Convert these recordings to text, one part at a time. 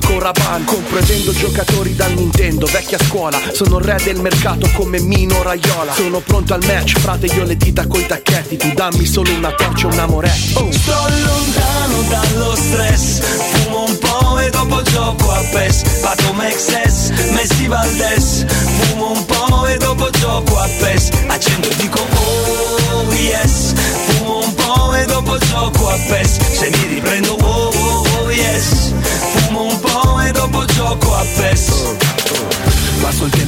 con Raban Compro e vendo giocatori da Nintendo, vecchia scuola. Sono il re del mercato come Mino Raiola. Sono pronto al match, frate io le dita coi tacchetti. Tu dammi solo una torcia, un amore oh. Sto lontano dallo stress Fumo un po' e dopo gioco a PES. Pato Mexes, Messi Valdes Fumo un po' e dopo gioco a PES. A 100 Passo il tempo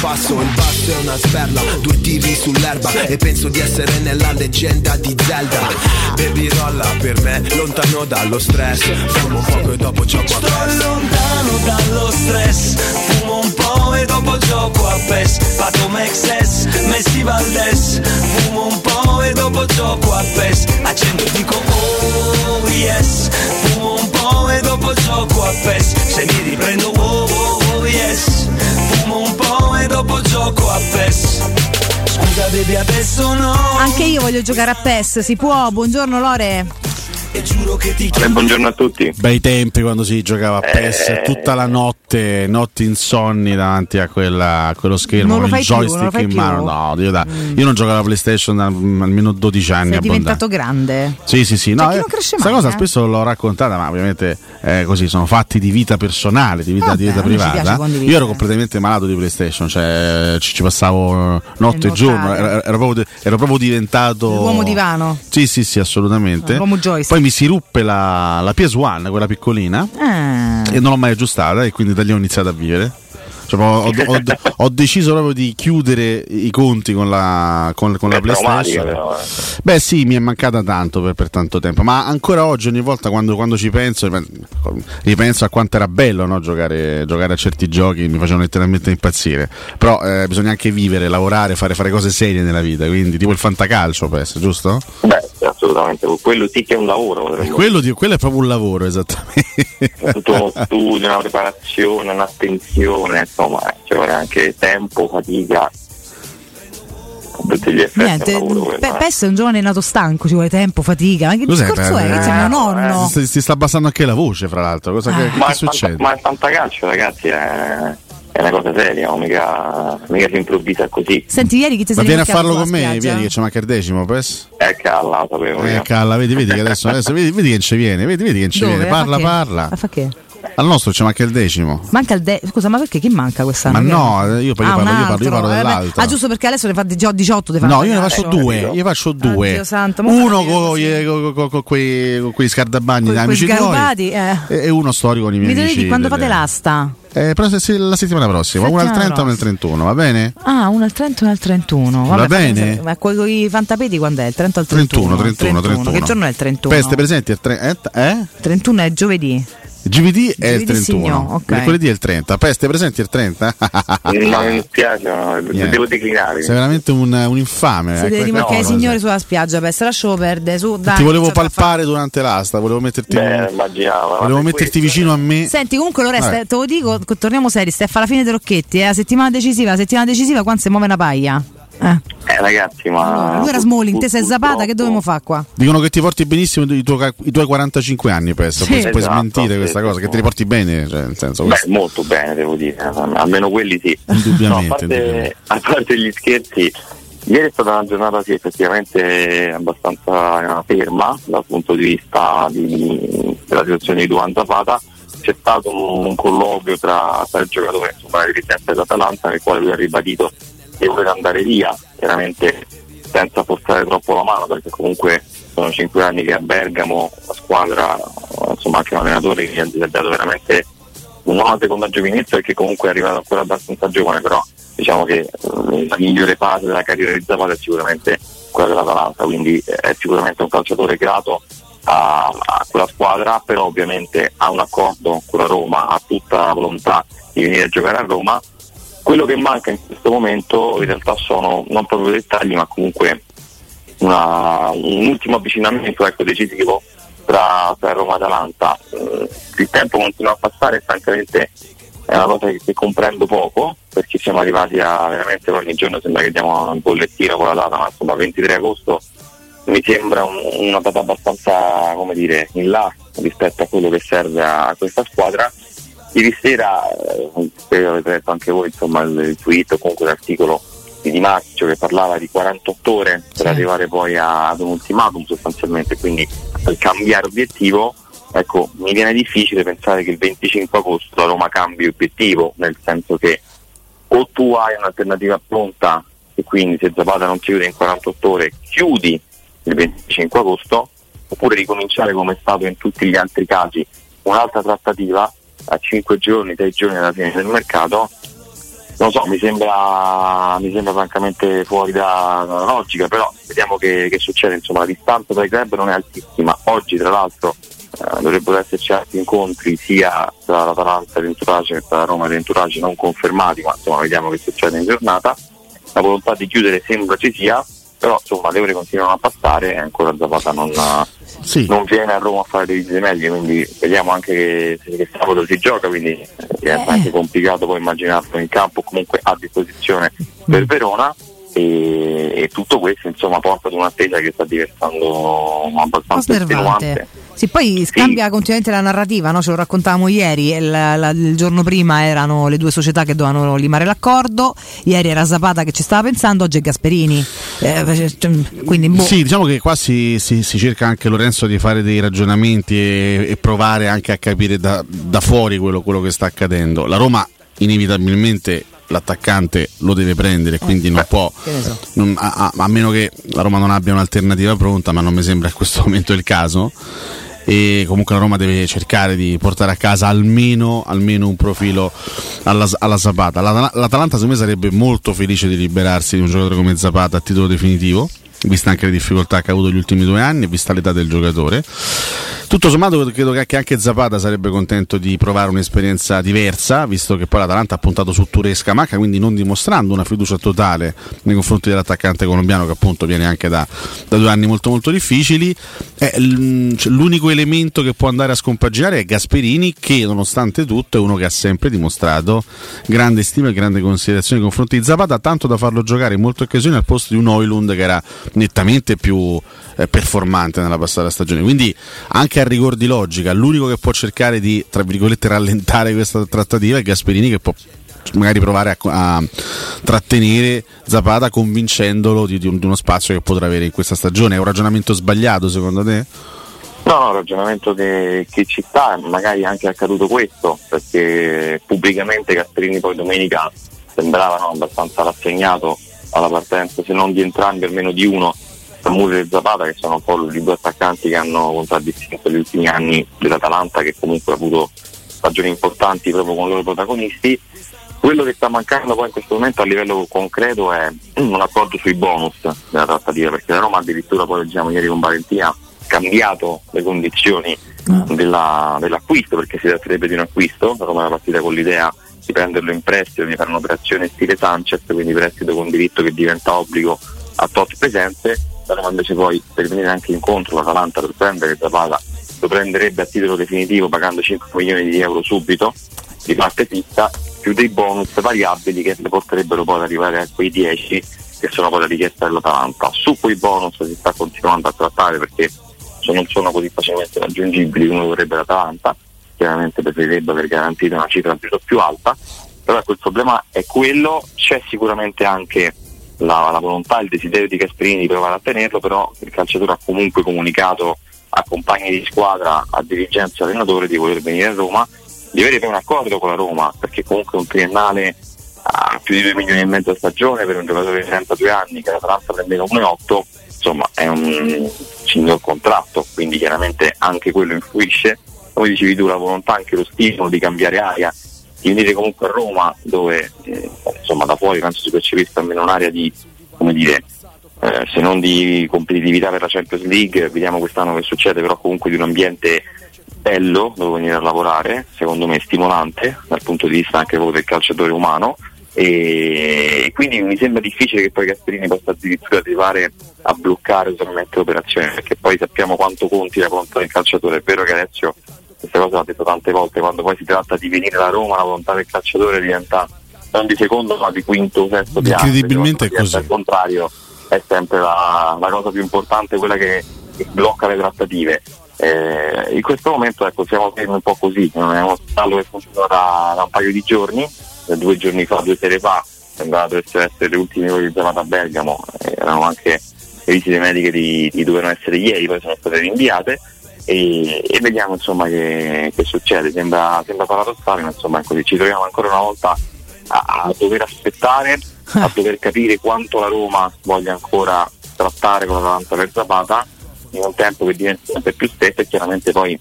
passo Il basso è una sperla, due tiri sull'erba E penso di essere nella leggenda di Zelda. Baby rolla per me, lontano dallo stress Fumo un poco e dopo gioco a Sto PES. lontano dallo stress Fumo un po' e dopo gioco a PES. Pato Mexes, Messi Valdes Fumo un po' e dopo gioco a PES. Accendo e dico oh yes Fumo un po' e dopo gioco a PES. Se mi riprendo oh oh, oh yes e dopo gioco a PES Scusa baby adesso no Anche io voglio giocare a PES, si può? Buongiorno Lore. E giuro che ti Eh, buongiorno a tutti. Bei tempi quando si giocava a PES Eh. tutta la notte, notti insonni davanti a, quella- a quello schermo con il più, joystick fai in più? mano. No, io, da- io non giocavo alla PlayStation da mm, almeno 12 anni. Sei abbondanti. diventato grande. Sì, sì, sì. Cioè, No, chi eh, non cresce questa cosa eh? spesso l'ho raccontata, ma ovviamente eh, così sono fatti di vita personale, di vita, Vabbè, di vita privata. Io ero completamente malato di PlayStation, cioè ci, ci passavo notte e giorno, ero, ero proprio, ero proprio diventato. L'uomo divano. Sì, sì, sì, assolutamente. L'uomo joystick. Poi mi si ruppe la, la PS1, quella piccolina, Ah. e non l'ho mai aggiustata, e quindi da lì ho iniziato a vivere. Cioè, ho, ho- ho- deciso proprio di chiudere i conti con la, con, con la È PlayStation. però, eh. Beh, sì, mi è mancata tanto per, per tanto tempo, ma ancora oggi, ogni volta quando, quando ci penso, ripenso a quanto era bello no, giocare, giocare a certi giochi, mi facevano letteralmente impazzire. Però eh, bisogna anche vivere, lavorare, fare, fare cose serie nella vita, quindi tipo il fantacalcio, penso, giusto? Beh, assolutamente, quello sì che è un lavoro. potremmo Quello, di- quello è proprio un lavoro, esattamente. dire. Tutto uno studio, una preparazione, un'attenzione, insomma, ci vuole anche tempo, fatica. Tutti gli effetti Niente, è un lavoro Pe- eh. PES è un giovane nato stanco, ci vuole tempo, fatica. Ma che Cos'è, discorso per- è? Che sei mio nonno. Si, si sta abbassando anche la voce, fra l'altro. Cosa che, che Ma, il succede? ma il fantacalcio, ragazzi, è, è una cosa seria, mica, mica si improvvisa così. Senti, ieri chi ti Ma sei vieni a farlo con me, spiaggia? vieni che c'è manca il decimo, PES? È calla, sapevo Eh, io. calla, vedi, vedi che adesso, adesso vedi, vedi che ci viene, vedi, vedi che ci Dove? viene, parla, che? parla. A fa che? Al nostro c'è manca il decimo. Manca il de- Scusa, ma perché chi manca quest'anno? Ma no, io poi io Ah, parlo, io parlo, io parlo Eh, dell'altro. Ah, giusto perché adesso ne fa di- già 18 di No, io ne faccio due, io faccio due. Oddio santo, uno con, con- con quei, quei scardabagni da amici sgarubati, eh. e, uno storico con i miei Mi amici. dire quando fate l'asta? Eh, però se- se- la settimana prossima, una al Settimana 30 e una al 31, va bene? Ah, uno al 30 e uno al 31. Va Vabbè, bene? fammi sapere. Ma con i fantapeti quando è? Il 30 al 31? 31, 31, 31. Che giorno è il 31? Peste presenti il tre- eh? eh? 31 è giovedì. GVD è il GVD 31, signor, ok. mercoledì è il 30. Peste presenti il 30? No, mi dispiace, no, Niente. devo declinare. Sei veramente un, un infame. Si eh, deve que- rimorchiare i no, signori sulla spiaggia, per se lasciamo perdere. Su, dai, Ti volevo palpare durante l'asta, volevo metterti, Beh, immaginavo. volevo metterti questo- vicino a me. Senti, comunque Loresta, Vabbè. te lo dico, co- torniamo seri, stai a fare la fine dei Rocchetti, è la settimana decisiva, la settimana decisiva quando si muove una paia. Eh. Eh, ragazzi, ma. Allora, lui era Smalling, te sei Zapata, che dovevamo fare qua? Dicono che ti porti benissimo i tuoi, i tuoi 45 anni, Pessa. Sì. Puoi, puoi Esatto, smentire sì, questa sì, cosa, sì. che te li porti bene, cioè, nel senso, Beh, questo- molto bene, devo dire. Almeno quelli sì. Indubbiamente, No, a, parte, indubbiamente. a parte gli scherzi, ieri è stata una giornata sì, effettivamente abbastanza ferma dal punto di vista di- della situazione di Duan Zapata. C'è stato un, un colloquio tra, tra il giocatore insomma, la dirigenza dell'Atalanta nel quale lui ha ribadito che vuole andare via, chiaramente senza forzare troppo la mano perché comunque sono cinque anni che a Bergamo la squadra, insomma anche un allenatore che gli ha dato veramente una seconda giovinezza perché comunque è arrivato ancora abbastanza giovane, però diciamo che eh, la migliore fase della carriera di Zapata è sicuramente quella dell'Atalanta, quindi è sicuramente un calciatore grato a, a quella squadra, però ovviamente ha un accordo con la Roma, ha tutta la volontà di venire a giocare a Roma. Quello che manca in questo momento in realtà sono non proprio dettagli, ma comunque una- un ultimo avvicinamento ecco, decisivo tra, tra Roma e Atalanta. Eh, il tempo continua a passare francamente è una cosa che, che comprendo poco perché siamo arrivati a veramente ogni giorno sembra che diamo un bollettino con la data, ma insomma 23 agosto mi sembra un- una data abbastanza come dire in là rispetto a quello che serve a questa squadra. Ieri sera, eh, spero avete letto anche voi insomma, il, tweet o comunque l'articolo di Di Marzio che parlava di 48 ore per Sì. arrivare poi a- ad un ultimatum sostanzialmente, quindi per cambiare obiettivo, ecco, mi viene difficile pensare che il 25 agosto la Roma cambi obiettivo, nel senso che o tu hai un'alternativa pronta e quindi se Zapata non chiude in 48 ore chiudi il 25 agosto, oppure ricominciare come è stato in tutti gli altri casi un'altra trattativa a 5 giorni, 6 giorni alla fine del mercato, non so, mi sembra, mi sembra francamente fuori da- dalla logica, però vediamo che, che succede, insomma la distanza tra i club non è altissima, oggi tra l'altro eh, dovrebbero esserci altri incontri sia tra l'Atalanta e l'Entourage che tra Roma e l'Entourage non confermati, ma insomma vediamo che succede in giornata, la volontà di chiudere sembra ci sia, però insomma le ore continuano a passare e ancora Zapata non, Sì. non viene a Roma a fare dei medie, quindi vediamo anche che, che sabato si gioca, quindi eh, diventa anche complicato poi immaginarlo in campo comunque a disposizione per Verona e, e tutto questo insomma porta ad un'attesa che sta diventando abbastanza estenuante. Sì, poi scambia continuamente la narrativa, no? ce lo raccontavamo ieri, il, la- il giorno prima erano le due società che dovevano limare l'accordo, ieri era Zapata che ci stava pensando, oggi è Gasperini. Eh, quindi boh. Sì, diciamo che qua si, si- si cerca anche Lorenzo di fare dei ragionamenti e, e provare anche a capire da, da fuori quello, quello che sta accadendo. La Roma inevitabilmente l'attaccante lo deve prendere, quindi non può, ne so. non- a, a- a meno che la Roma non abbia un'alternativa pronta, ma non mi sembra in questo momento il caso. E comunque la Roma deve cercare di portare a casa almeno, almeno un profilo alla, alla Zapata. L'Ata- L'Atalanta secondo me sarebbe molto felice di liberarsi di un giocatore come Zapata a titolo definitivo, vista anche le difficoltà che ha avuto negli ultimi due anni e vista l'età del giocatore. Tutto sommato credo che che anche Zapata sarebbe contento di provare un'esperienza diversa, visto che poi l'Atalanta ha puntato su Turesca Macca, quindi non dimostrando una fiducia totale nei confronti dell'attaccante colombiano che appunto viene anche da, da due anni molto molto difficili. Eh, cioè, l'unico elemento che può andare a scompaginare è Gasperini che nonostante tutto è uno che ha sempre dimostrato grande stima e grande considerazione nei confronti di Zapata, tanto da farlo giocare in molte occasioni al posto di un Oilund che era nettamente più eh, performante nella passata stagione. Quindi anche a rigor di logica, l'unico che può cercare di, tra virgolette, rallentare questa trattativa è Gasperini che può magari provare a, a trattenere Zapata convincendolo di, di un- uno spazio che potrà avere in questa stagione. È un ragionamento sbagliato secondo te? No, il ragionamento che, che ci sta, magari anche è accaduto questo, perché pubblicamente Gasperini poi domenica sembrava no, abbastanza rassegnato alla partenza, se non di entrambi, almeno di uno, Murri e Zapata, che sono un po' i due attaccanti che hanno contraddistinto gli ultimi anni dell'Atalanta, che comunque ha avuto stagioni importanti proprio con i loro protagonisti. Quello che sta mancando poi in questo momento a livello concreto è un accordo sui bonus della trattativa, perché la Roma addirittura poi leggiamo ieri con Valentina cambiato le condizioni della- dell'acquisto, perché si tratterebbe di un acquisto, la Roma era partita con l'idea di prenderlo in prestito, di fare un'operazione stile Sanchez, quindi prestito con diritto che diventa obbligo a tot presenze, la Roma invece poi per venire anche incontro l'Atalanta per prendere Zapata lo prenderebbe a titolo definitivo pagando 5 milioni di euro subito di parte fissa più dei bonus variabili che le porterebbero poi ad arrivare a quei 10 che sono poi la richiesta dell'Atalanta. Su quei bonus si sta continuando a trattare perché non sono così facilmente raggiungibili come vorrebbe l'Atalanta, chiaramente preferirebbe aver garantito una cifra più alta, però ecco, il problema è quello, c'è sicuramente anche la, la volontà, il desiderio di Gasperini di provare a tenerlo, però il calciatore ha comunque comunicato a compagni di squadra, a dirigenza allenatore di voler venire a Roma, di avere un accordo con la Roma, perché comunque un triennale a più di 2 milioni e mezzo a stagione per un giocatore di 32 anni che l'Atalanta prendeva 1,8 insomma è un signor contratto quindi chiaramente anche quello influisce. Come dicevi tu la volontà anche lo stimolo di cambiare aria di venire comunque a Roma dove eh, insomma da fuori penso si percepisca almeno un'area di come dire eh, se non di competitività per la Champions League vediamo quest'anno che succede però comunque di un ambiente bello dove venire a lavorare secondo me stimolante dal punto di vista anche proprio del calciatore umano. E quindi mi sembra difficile che poi Gasperini possa addirittura arrivare a bloccare totalmente l'operazione perché poi sappiamo quanto conti la volontà del calciatore. È vero che Alessio questa cosa l'ha detto tante volte quando poi si tratta di venire da Roma la volontà del calciatore diventa non di secondo ma di quinto sesto di incredibilmente è così. al contrario è sempre la, la, cosa più importante quella che, che blocca le trattative. Eh, in questo momento ecco, siamo un po' così, non è uno stallo che funziona da, da un paio di giorni, due giorni fa, due sere fa, sembrava dovessero essere le ultime ore di chiamata a Bergamo, eh, erano anche le visite mediche di, di dovevano essere ieri, poi sono state rinviate e, e vediamo insomma che, che succede, sembra, sembra paradossale, ma insomma così, ci troviamo ancora una volta a, a dover aspettare, a dover capire quanto la Roma voglia ancora trattare con la davanza per Zapata in un tempo che diventa sempre più stretto e chiaramente poi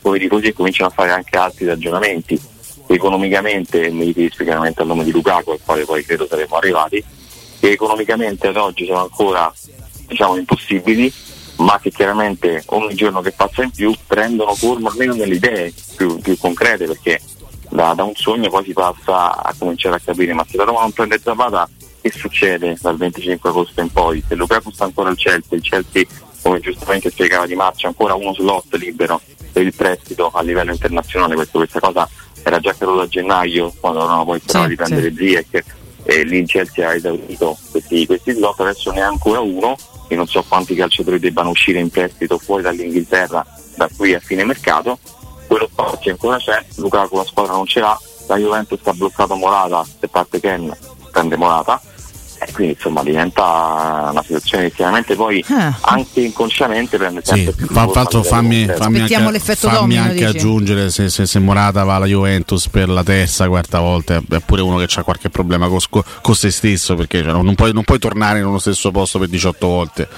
come di così cominciano a fare anche altri ragionamenti economicamente, mi riferisco chiaramente al nome di Lukaku al quale poi credo saremo arrivati, che economicamente ad oggi sono ancora diciamo impossibili, ma che chiaramente ogni giorno che passa in più prendono forma almeno nelle idee più, più concrete perché da, da, un sogno poi si passa a cominciare a capire ma se la Roma non prende Zapata che succede dal 25 agosto in poi? Se Lukaku sta ancora al Chelsea, il Chelsea come giustamente spiegava Di Marcia ancora uno slot libero per il prestito a livello internazionale, questo, questa cosa era già accaduto a gennaio quando avevano poi sì, di prendere sì. Ziyech e lì il Chelsea ha esaurito questi, questi slot, adesso ne ha ancora uno e non so quanti calciatori debbano uscire in prestito fuori dall'Inghilterra da qui a fine mercato, quello spazio ancora c'è, Lukaku la squadra non ce l'ha, la Juventus ha bloccato Morata, se parte Ken prende Morata e quindi insomma diventa una situazione che chiaramente poi ah. anche inconsciamente prende sempre sì, più fa, fatto, fammi, fammi anche, l'effetto fammi domino, anche aggiungere se, se, se, Morata va alla Juventus per la terza, quarta volta è pure uno che ha qualche problema con, con se stesso perché cioè, non, puoi, non, puoi, tornare nello stesso posto per 18 volte.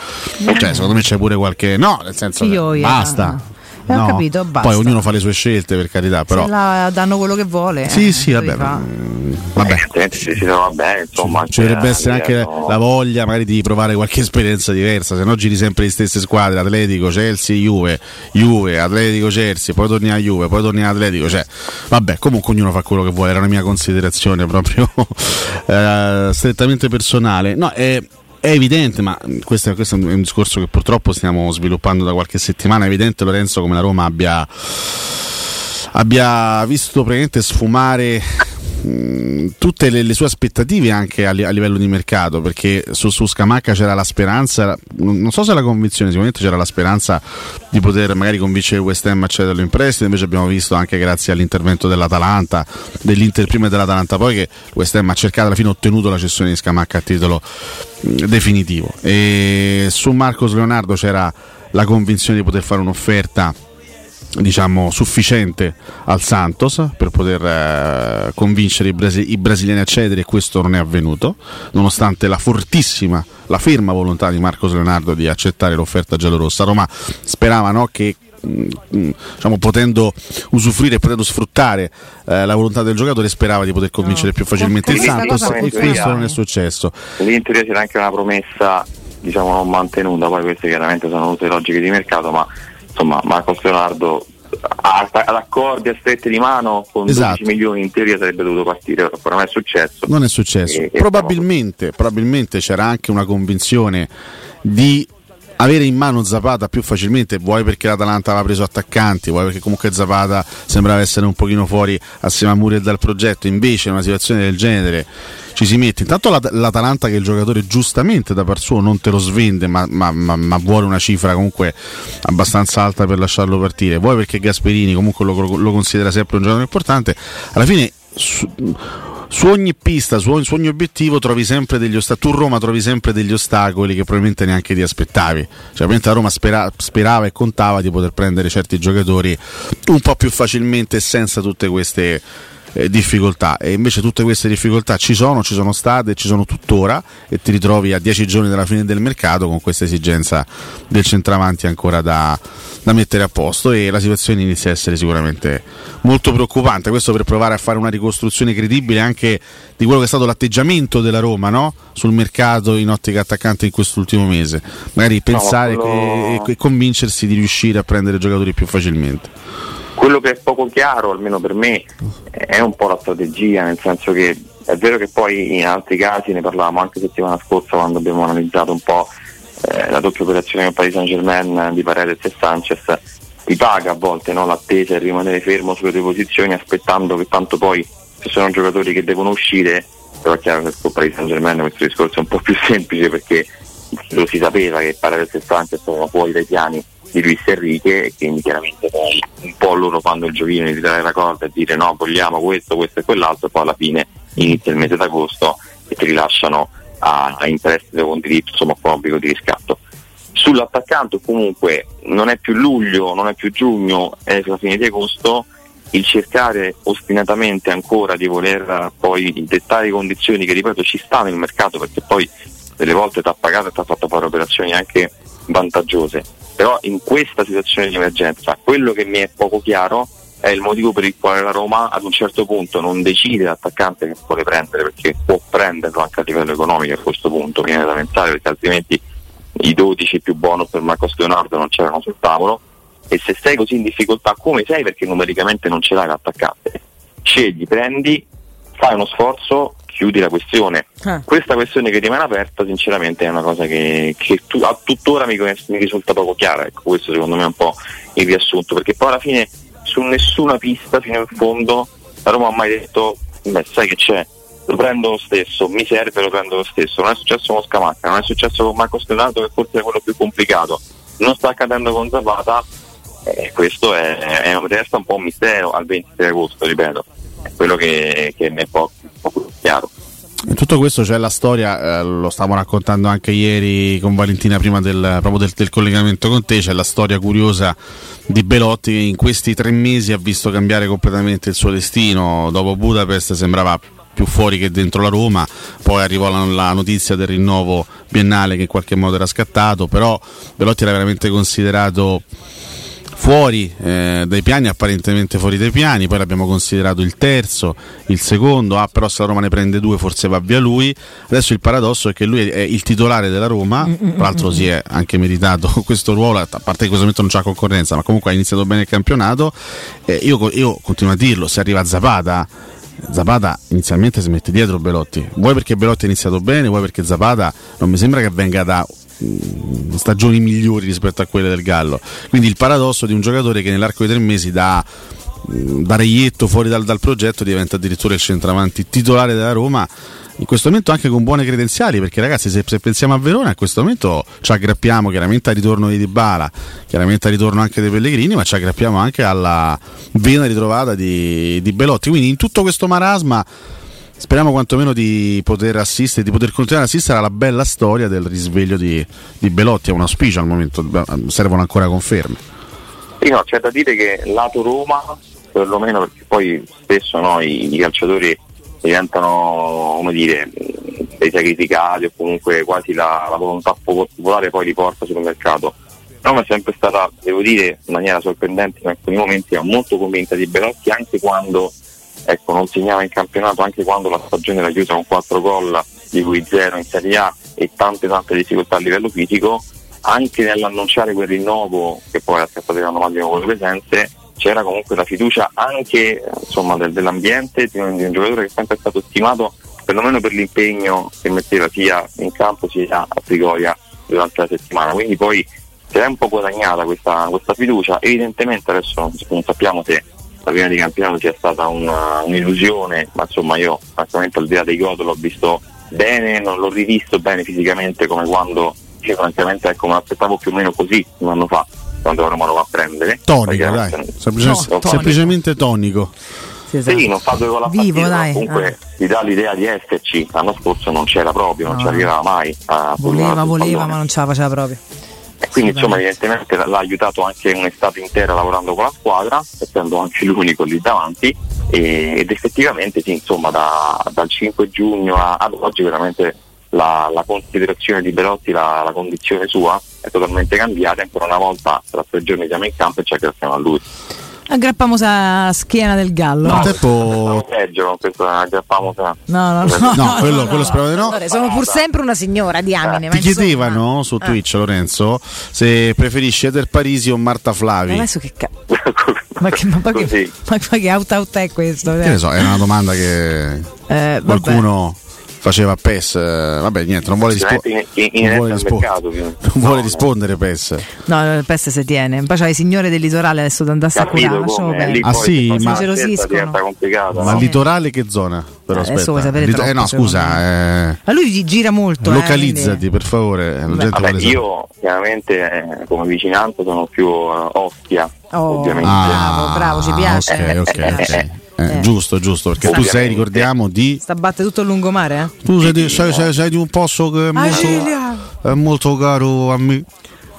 Cioè, secondo me c'è pure qualche no nel senso Io, basta eh, no. Ho capito, basta. Poi ognuno fa le sue scelte, per carità. Però... Se la danno quello che vuole. Sì, eh, sì, vabbè. vabbè. Eh, si trova bene, insomma. Ci dovrebbe essere anche no. la voglia magari di provare qualche esperienza diversa, se no giri sempre le stesse squadre, Atletico, Chelsea, Juve, Juve, Atletico, Chelsea, poi torni a Juve, poi torni a Atletico. Cioè, vabbè, comunque ognuno fa quello che vuole, era una mia considerazione proprio eh, strettamente personale. No, è è evidente, ma questo, questo, è un discorso che purtroppo stiamo sviluppando da qualche settimana. È evidente, Lorenzo, come la Roma abbia, abbia visto praticamente sfumare tutte le, le, sue aspettative anche a, a, livello di mercato perché su, su Scamacca c'era la speranza non so se la convinzione sicuramente c'era la speranza di poter magari convincere West Ham a cederlo in prestito invece abbiamo visto anche grazie all'intervento dell'Atalanta dell'Inter prima e dell'Atalanta poi che West Ham ha cercato alla fine ottenuto la cessione di Scamacca a titolo definitivo. E su Marcos Leonardo c'era la convinzione di poter fare un'offerta diciamo, sufficiente al Santos per poter eh, convincere i, brasi- i, brasiliani a cedere e questo non è avvenuto, nonostante la fortissima, la ferma volontà di Marcos Leonardo di accettare l'offerta giallorossa. Roma sperava no, che mm, mm, diciamo, potendo usufruire e potendo sfruttare eh, la volontà del giocatore sperava di poter convincere no. più facilmente il Santos e questo non è successo. Lì in teoria c'era anche una promessa diciamo non mantenuta, poi queste chiaramente sono tutte logiche di mercato, ma insomma Marcos Leonardo ad accordi a strette di mano con esatto. 12 milioni in teoria sarebbe dovuto partire, ancora non è successo. Non è successo. E, probabilmente, probabilmente c'era anche una convinzione di avere in mano Zapata più facilmente, vuoi perché l'Atalanta aveva preso attaccanti, vuoi perché comunque Zapata sembrava essere un pochino fuori assieme a Muriel dal progetto, invece in una situazione del genere ci si mette. Intanto l'At- l'Atalanta che il giocatore giustamente da par suo non te lo svende, ma, ma, ma, ma, vuole una cifra comunque abbastanza alta per lasciarlo partire. Vuoi perché Gasperini comunque lo, lo considera sempre un giocatore importante. Alla fine su, su ogni pista, su, su, ogni obiettivo trovi sempre degli ostacoli. Tu Roma trovi sempre degli ostacoli che probabilmente neanche ti aspettavi. Cioè, probabilmente la Roma spera, sperava e contava di poter prendere certi giocatori un po' più facilmente senza tutte queste eh, difficoltà e invece tutte queste difficoltà ci sono, ci sono state, ci sono tuttora e ti ritrovi a dieci giorni dalla fine del mercato con questa esigenza del centravanti ancora da, da mettere a posto e la situazione inizia a essere sicuramente molto preoccupante, questo per provare a fare una ricostruzione credibile anche di quello che è stato l'atteggiamento della Roma no? sul mercato in ottica attaccante in quest'ultimo mese, magari pensare no, quello... e, e convincersi di riuscire a prendere giocatori più facilmente. Quello che è poco chiaro, almeno per me, è un po' la strategia, nel senso che è vero che poi in altri casi ne parlavamo anche settimana scorsa quando abbiamo analizzato un po' eh, la doppia operazione con Paris Saint Germain di Paredes e Sanchez, ti paga a volte no, l'attesa e rimanere fermo sulle tue posizioni aspettando che tanto poi se sono giocatori che devono uscire, però è chiaro che con Paris Saint Germain questo discorso è un po' più semplice perché lo si sapeva che Paredes e Sanchez erano fuori dai piani di Luis Enrique e quindi chiaramente poi un po' loro fanno il giochino di tirare la corda e dire no vogliamo questo, questo e quell'altro e poi alla fine inizia il mese d'agosto e ti rilasciano a, a in prestito con diritto insomma con obbligo di riscatto. Sull'attaccante comunque non è più luglio, non è più giugno, è la fine di agosto, il cercare ostinatamente ancora di voler poi dettare condizioni che ripeto ci stanno nel mercato perché poi delle volte ti ha pagato e ti ha fatto fare operazioni anche vantaggiose però in questa situazione di emergenza quello che mi è poco chiaro è il motivo per il quale la Roma ad un certo punto non decide l'attaccante che vuole prendere perché può prenderlo anche a livello economico a questo punto. Viene da pensare perché altrimenti i 12 più bonus per Marcos Leonardo non c'erano sul tavolo. E se sei così in difficoltà come sei? Perché numericamente non ce l'hai l'attaccante. Scegli, prendi, fai uno sforzo chiudi la questione. Ah. Questa questione che rimane aperta, sinceramente, è una cosa che, che tu, a tuttora mi, mi, risulta poco chiara. Ecco, questo secondo me è un po' il riassunto, perché poi alla fine su nessuna pista fino in fondo la Roma ha mai detto, beh, sai che c'è, lo prendo lo stesso, mi serve, lo prendo lo stesso. Non è successo con Scamacca, non è successo con Marco Stenato, che forse è quello più complicato. Non sta accadendo con Zapata, eh, questo è, è, resta un po' un mistero al 23 agosto, ripeto. Quello che, che mi è poco, poco chiaro. In tutto questo c'è la storia, eh, lo stavo raccontando anche ieri con Valentina prima del, proprio del, del, collegamento con te, c'è la storia curiosa di Belotti che in questi tre mesi ha visto cambiare completamente il suo destino, dopo Budapest sembrava più fuori che dentro la Roma, poi arrivò la, la notizia del rinnovo biennale che in qualche modo era scattato, però Belotti era veramente considerato fuori eh, dai piani, apparentemente fuori dai piani, poi l'abbiamo considerato il terzo, il secondo, ah però se la Roma ne prende due forse va via lui, adesso il paradosso è che lui è il titolare della Roma, mm, mm, tra l'altro mm, si è anche meritato questo ruolo, a parte che in questo momento non c'è concorrenza, ma comunque ha iniziato bene il campionato, eh, io, io continuo a dirlo, se arriva Zapata Zapata inizialmente si mette dietro Belotti. Vuoi perché Belotti ha iniziato bene, vuoi perché Zapata non mi sembra che venga da Mm, stagioni migliori rispetto a quelle del Gallo. Quindi il paradosso di un giocatore che nell'arco di tre mesi da, mm, da reietto fuori dal, dal, progetto diventa addirittura il centravanti titolare della Roma. In questo momento anche con buone credenziali, perché ragazzi, se, se pensiamo a Verona, in questo momento ci aggrappiamo chiaramente al ritorno di Dybala, chiaramente al ritorno anche dei Pellegrini, ma ci aggrappiamo anche alla vena ritrovata di, di Belotti. Quindi in tutto questo marasma Speriamo quantomeno di poter assistere, di poter continuare ad assistere alla bella storia del risveglio di, di Belotti. È un auspicio al momento, servono ancora conferme. Sì, no, c'è da dire che lato Roma, perlomeno perché poi spesso no, i, i, calciatori diventano come dire, dei sacrificati o comunque quasi la, la volontà popolare poi li porta sul mercato. Roma è sempre stata, devo dire, in maniera sorprendente in alcuni momenti, molto convinta di Belotti anche quando ecco, non segnava in campionato anche quando la stagione era chiusa con 4 gol, di cui 0 in Serie A e tante tante difficoltà a livello fisico, anche nell'annunciare quel rinnovo che poi ha scattato l'anno massimo con le presenze, c'era comunque la fiducia anche insomma, del, dell'ambiente di un, di un, giocatore che è sempre stato stimato perlomeno per l'impegno che metteva sia in campo sia a Trigoria durante la settimana, quindi poi si è un po' guadagnata questa, questa fiducia, evidentemente adesso non sappiamo se la prima di campionato sia stata una, un'illusione, ma insomma io francamente al di là dei gol l'ho visto bene, non l'ho rivisto bene fisicamente come quando io francamente ecco, me l'aspettavo più o meno così un anno fa quando Roma lo va a prendere. Tonico, dai. Perché- Semplice- No, tonico. semplicemente tonico. Sì, esatto. sì, non fa due gol a Vivo, partita, dai, comunque eh. ti dà l'idea di esserci. L'anno scorso non c'era proprio, non No. ci arrivava mai. A Voleva, voleva, ma non ce la faceva proprio. E quindi insomma evidentemente l'ha aiutato anche un'estate intera lavorando con la squadra, essendo anche l'unico lì davanti. E- ed effettivamente sì, insomma da- dal 5 giugno a- ad oggi veramente la, la considerazione di Belotti, la, la condizione sua è totalmente cambiata. Ancora una volta tra tre giorni siamo in campo e ci aggrappiamo a lui. Aggrappiamo sa schiena del gallo. No, No, tempo- peggio questa aggrappiamo a no, no. No, quello, quello spero di no. Allora, sono pur sempre una signora, diamine. ma Ti insomma- chiedevano su Eh. Twitch, Lorenzo, se preferisci Eder Parisi o Marta Flavi. Adesso che cazzo. Ma che, ma, che, ma che out out è questo? Che ne so, è una domanda che Eh, vabbè. qualcuno faceva PES. eh, Vabbè, niente, non vuole, rispo- in- in- non vuole, rispo- mercato, non vuole No, rispondere PES. No, il PES si tiene. Poi c'hai i signore del litorale adesso da andarsi a curare. Ah, poi sì, se ma- diventa complicata. Ma no? litorale che zona? Però Eh, adesso aspetta. vuoi sapere Lito- troppo, eh no, scusa, eh, Ma lui gira molto. eh, localizzati quindi- per favore. La gente Vabbè, io chiaramente eh, come vicinanza sono più eh, Ostia, Oh. ovviamente. Bravo, bravo, ci piace. Ok, ok, ok. Eh, Eh. Giusto, giusto, perché tu sei, ricordiamo, di. Sta batte tutto il lungomare, eh? Tu sei di, sei- sei- sei di un posto che è molto, è molto caro a me.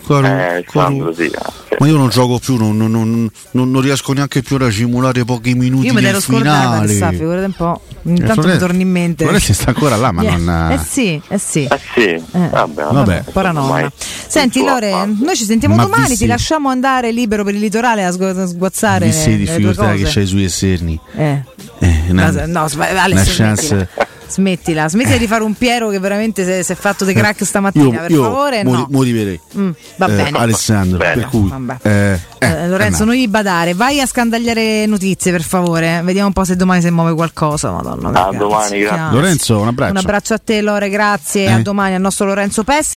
Caro, Eh, Sandro, caro. sì, eh. Ma io non gioco più, non, non- non- non- non riesco neanche più a simulare pochi minuti Io me l'ero scordata, sa, figurate un po'. Eh, Intanto mi Florenzi- torna in mente. Florenzi sta ancora là, ma Yeah. non. Eh sì, eh sì. Eh sì, vabbè, Vabbè. Paranonna. ormai Senti Lore, noi ci sentiamo Ma domani, ti lasciamo andare libero per il litorale a sgu- a sguazzare Viste le le tue difficoltà che c'hai sui esterni. Eh. Eh, una, No, no, sba- Ale, una chance. Smettila, smettila di fare un Piero che veramente si è- si è fatto dei crack stamattina, Io, per io favore. modi- no. motiverei. Mm, va Eh, bene. Alessandro, Bene. per cui. Eh, Eh, eh, Lorenzo, eh, non gli badare, vai a scandagliare notizie per favore. Vediamo un po' se domani si muove qualcosa. Madonna, A ragazzi, domani, grazie. Lorenzo, un abbraccio. Un abbraccio a te, Lore, grazie. Eh. A domani al nostro Lorenzo Pessi.